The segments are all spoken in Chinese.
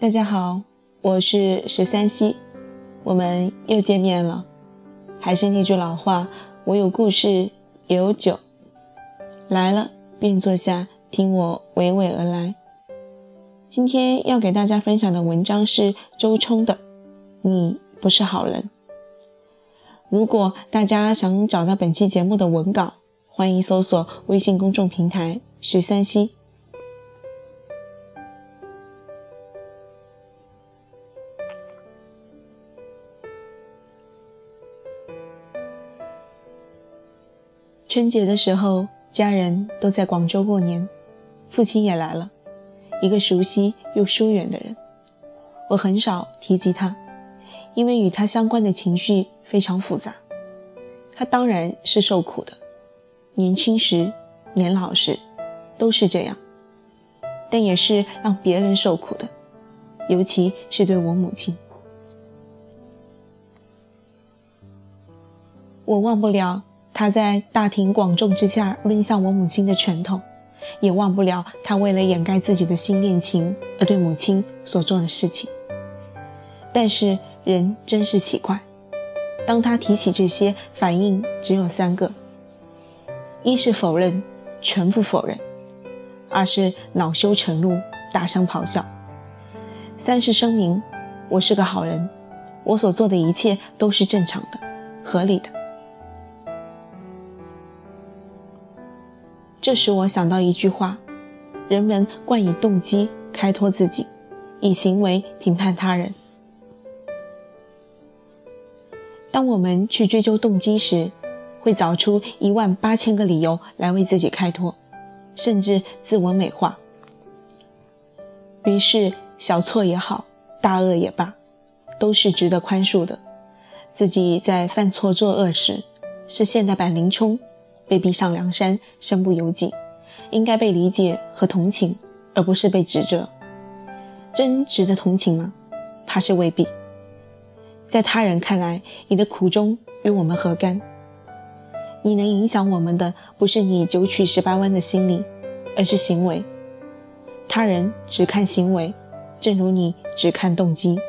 大家好，我是十三溪，我们又见面了。还是那句老话，我有故事，也有酒。来了便坐下，听我娓娓而来。今天要给大家分享的文章是周冲的《你不是好人》。如果大家想找到本期节目的文稿，欢迎搜索微信公众平台“十三溪”。春节的时候，家人都在广州过年，父亲也来了，一个熟悉又疏远的人。我很少提及他，因为与他相关的情绪非常复杂。他当然是受苦的，年轻时、年老时都是这样，但也是让别人受苦的，尤其是对我母亲。我忘不了。他在大庭广众之下抡向我母亲的拳头，也忘不了他为了掩盖自己的新恋情而对母亲所做的事情。但是人真是奇怪，当他提起这些，反应只有三个：一是否认，全部否认；二是恼羞成怒，大声咆哮；三是声明我是个好人，我所做的一切都是正常的、合理的。这使我想到一句话：人们惯以动机开脱自己，以行为评判他人。当我们去追究动机时，会找出一万八千个理由来为自己开脱，甚至自我美化。于是，小错也好，大恶也罢，都是值得宽恕的。自己在犯错作恶时，是现代版林冲。被逼上梁山，身不由己，应该被理解和同情，而不是被指责。真值得同情吗？怕是未必。在他人看来，你的苦衷与我们何干？你能影响我们的，不是你九曲十八弯的心理，而是行为。他人只看行为，正如你只看动机。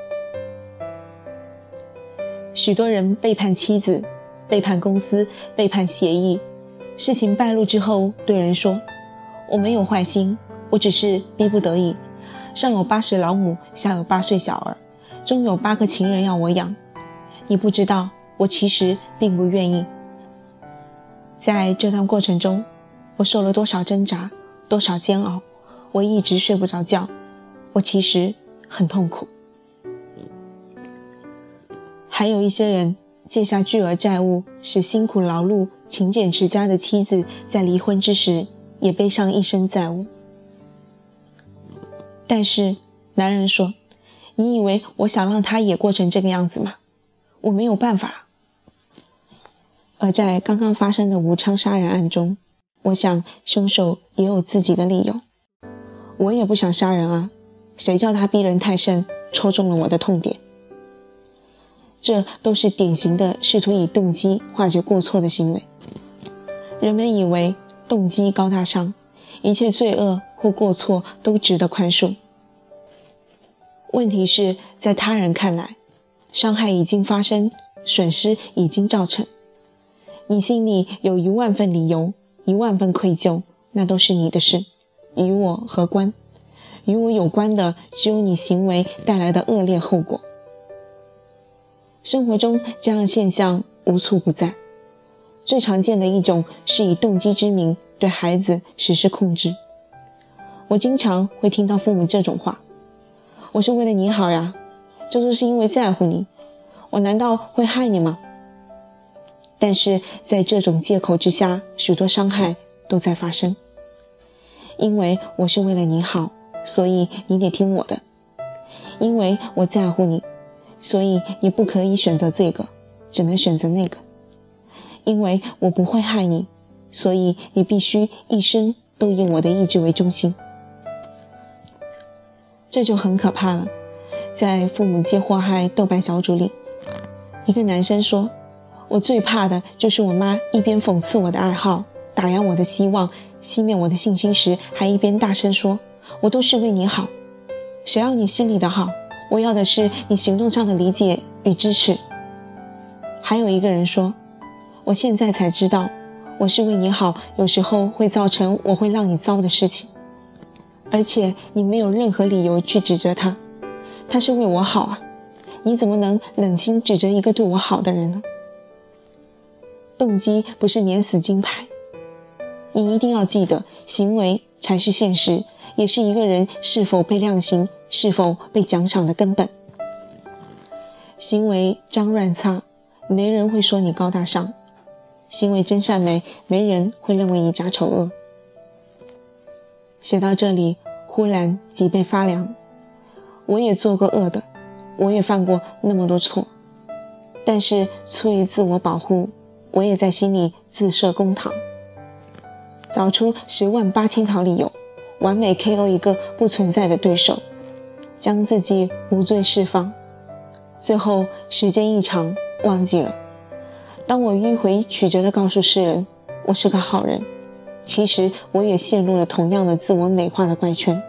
许多人背叛妻子，背叛公司，背叛协议。事情败露之后，对人说：“我没有坏心，我只是逼不得已。上有八十老母，下有八岁小儿，中有八个情人要我养。你不知道，我其实并不愿意。在这段过程中，我受了多少挣扎，多少煎熬，我一直睡不着觉。我其实很痛苦。还有一些人借下巨额债务，使辛苦劳碌。”勤俭持家的妻子在离婚之时也背上一身债务，但是男人说：“你以为我想让他也过成这个样子吗？我没有办法。”而在刚刚发生的武昌杀人案中，我想凶手也有自己的理由。我也不想杀人啊，谁叫他逼人太甚，戳中了我的痛点。这都是典型的试图以动机化解过错的行为。人们以为动机高大上，一切罪恶或过错都值得宽恕。问题是在他人看来，伤害已经发生，损失已经造成。你心里有一万份理由，一万份愧疚，那都是你的事，与我何关？与我有关的只有你行为带来的恶劣后果。生活中这样的现象无处不在。最常见的一种是以动机之名对孩子实施控制。我经常会听到父母这种话：“我是为了你好呀，这都是因为在乎你。我难道会害你吗？”但是在这种借口之下，许多伤害都在发生。因为我是为了你好，所以你得听我的；因为我在乎你，所以你不可以选择这个，只能选择那个。因为我不会害你，所以你必须一生都以我的意志为中心。这就很可怕了。在父母皆祸害豆瓣小组里，一个男生说：“我最怕的就是我妈一边讽刺我的爱好，打压我的希望，熄灭我的信心时，还一边大声说：‘我都是为你好。’”谁要你心里的好？我要的是你行动上的理解与支持。还有一个人说：“我现在才知道，我是为你好，有时候会造成我会让你糟的事情，而且你没有任何理由去指责他，他是为我好啊！你怎么能冷心指责一个对我好的人呢？动机不是免死金牌，你一定要记得，行为才是现实，也是一个人是否被量刑。”是否被奖赏的根本？行为脏乱差，没人会说你高大上；行为真善美，没人会认为你假丑恶。写到这里，忽然脊背发凉。我也做过恶的，我也犯过那么多错，但是出于自我保护，我也在心里自设公堂，找出十万八千条理由，完美 KO 一个不存在的对手。将自己无罪释放，最后时间一长，忘记了。当我迂回曲折地告诉世人我是个好人，其实我也陷入了同样的自我美化的怪圈。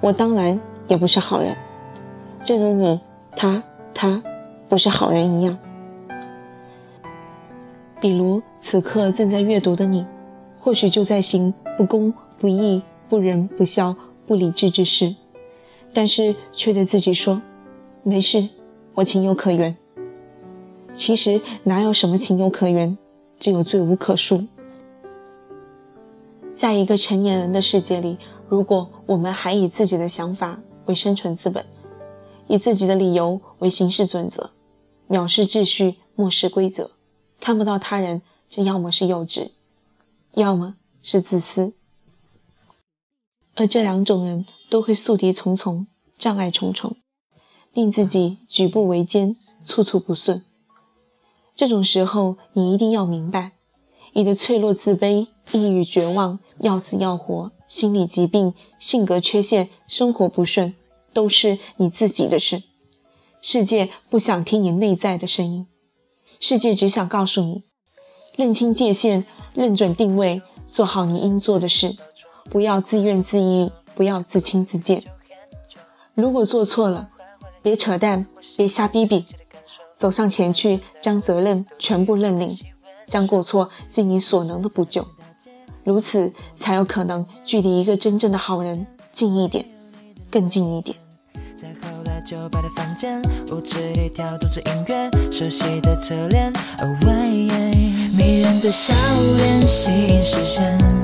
我当然也不是好人，正如你、他、他不是好人一样。比如此刻正在阅读的你，或许就在行不公、不义、不仁、不孝、不理智之事。但是却对自己说：“没事，我情有可原。”其实哪有什么情有可原，只有罪无可恕。在一个成年人的世界里，如果我们还以自己的想法为生存资本，以自己的理由为行事准则，藐视秩序，漠视规则，看不到他人，这要么是幼稚，要么是自私。而这两种人都会宿敌重重，障碍重重，令自己举步维艰，处处不顺。这种时候，你一定要明白，你的脆弱、自卑、抑郁、绝望、要死要活、心理疾病、性格缺陷、生活不顺，都是你自己的事。世界不想听你内在的声音，世界只想告诉你：认清界限，认准定位，做好你应做的事。不要自怨自艾，不要自轻自贱。如果做错了，别扯淡，别瞎逼逼，走上前去，将责任全部认领，将过错尽你所能的补救，如此才有可能距离一个真正的好人近一点，更近一点。在后来酒吧的房间，舞池里跳动着音乐，熟悉的侧脸，迷人的笑脸吸引视线。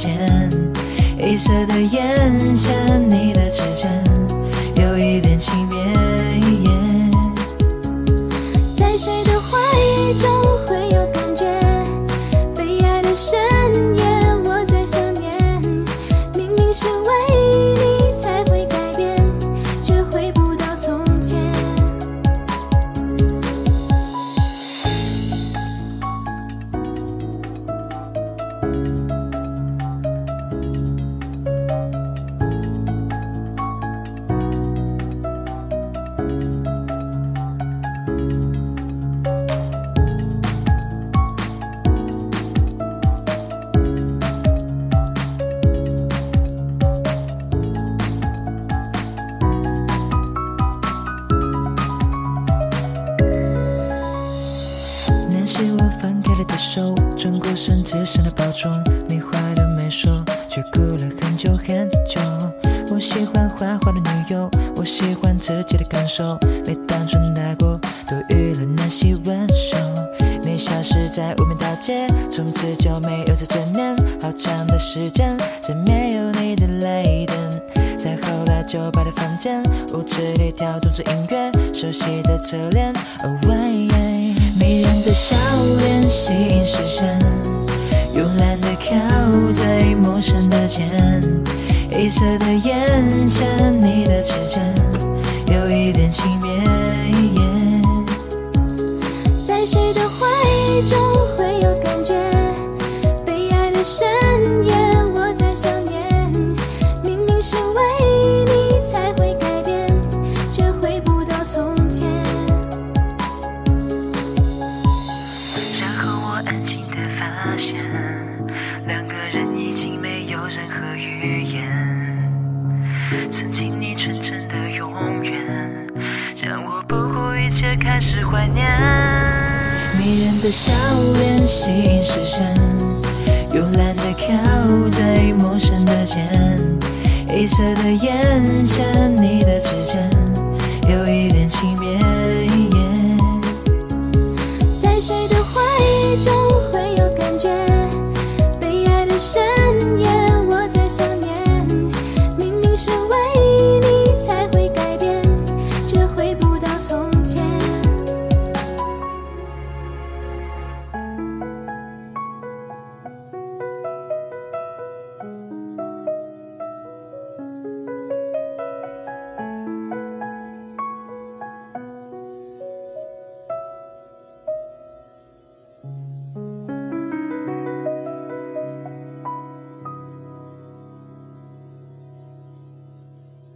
间，黑色的眼线，你的指尖有一点轻蔑。在谁的怀中会有感觉？被爱的深夜，我在想念。明明是唯一。剩的包装，你话都没说，却哭了很久很久。我喜欢花花的女友，我喜欢自己的感受。每当春大过，多余了那些温柔。你消失在无名大街，从此就没有再见面。好长的时间，再没有你的泪灯。在后来酒吧的房间，舞池里跳动着音乐，熟悉的侧脸，迷人的笑脸吸引视线。在陌生的肩，黑色的眼线，你的指尖有一点轻曾经你纯真的永远，让我不顾一切开始怀念。迷人的笑脸吸引视线，慵懒的靠在陌生的肩，黑色的眼线，你的指尖，有一。